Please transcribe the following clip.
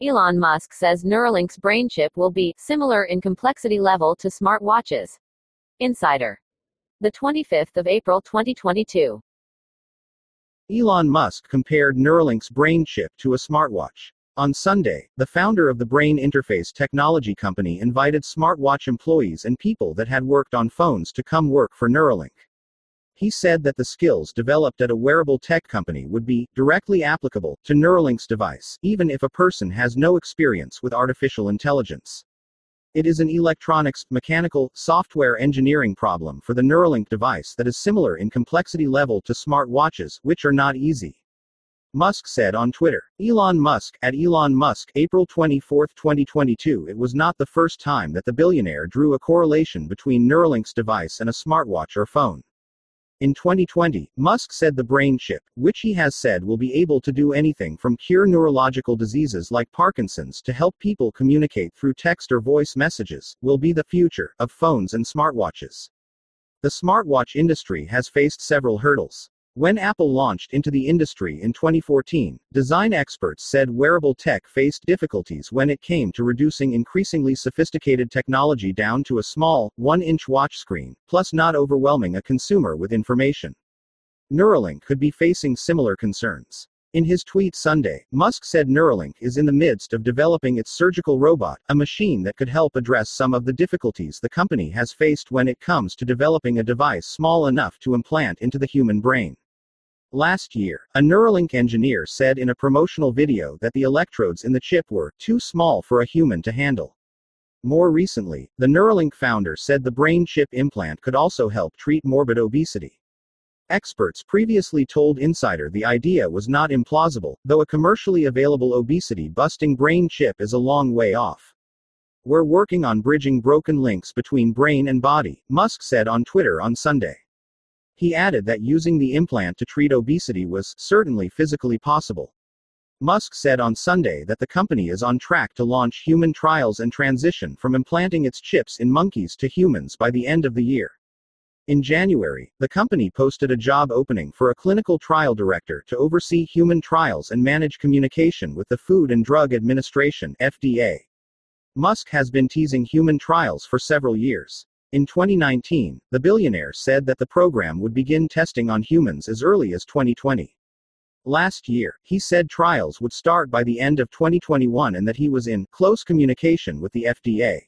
Elon Musk says Neuralink's brain chip will be similar in complexity level to smartwatches. Insider. The 25th of April 2022. Elon Musk compared Neuralink's brain chip to a smartwatch. On Sunday, the founder of the Brain Interface technology company invited smartwatch employees and people that had worked on phones to come work for Neuralink. He said that the skills developed at a wearable tech company would be directly applicable to Neuralink's device, even if a person has no experience with artificial intelligence. It is an electronics, mechanical, software engineering problem for the Neuralink device that is similar in complexity level to smartwatches, which are not easy. Musk said on Twitter. Elon Musk, at Elon Musk, April 24, 2022. It was not the first time that the billionaire drew a correlation between Neuralink's device and a smartwatch or phone. In 2020, Musk said the brain chip, which he has said will be able to do anything from cure neurological diseases like Parkinson's to help people communicate through text or voice messages, will be the future of phones and smartwatches. The smartwatch industry has faced several hurdles. When Apple launched into the industry in 2014, design experts said wearable tech faced difficulties when it came to reducing increasingly sophisticated technology down to a small, 1 inch watch screen, plus not overwhelming a consumer with information. Neuralink could be facing similar concerns. In his tweet Sunday, Musk said Neuralink is in the midst of developing its surgical robot, a machine that could help address some of the difficulties the company has faced when it comes to developing a device small enough to implant into the human brain. Last year, a Neuralink engineer said in a promotional video that the electrodes in the chip were too small for a human to handle. More recently, the Neuralink founder said the brain chip implant could also help treat morbid obesity. Experts previously told Insider the idea was not implausible, though a commercially available obesity busting brain chip is a long way off. We're working on bridging broken links between brain and body, Musk said on Twitter on Sunday. He added that using the implant to treat obesity was certainly physically possible. Musk said on Sunday that the company is on track to launch human trials and transition from implanting its chips in monkeys to humans by the end of the year. In January, the company posted a job opening for a clinical trial director to oversee human trials and manage communication with the Food and Drug Administration (FDA). Musk has been teasing human trials for several years. In 2019, the billionaire said that the program would begin testing on humans as early as 2020. Last year, he said trials would start by the end of 2021 and that he was in close communication with the FDA.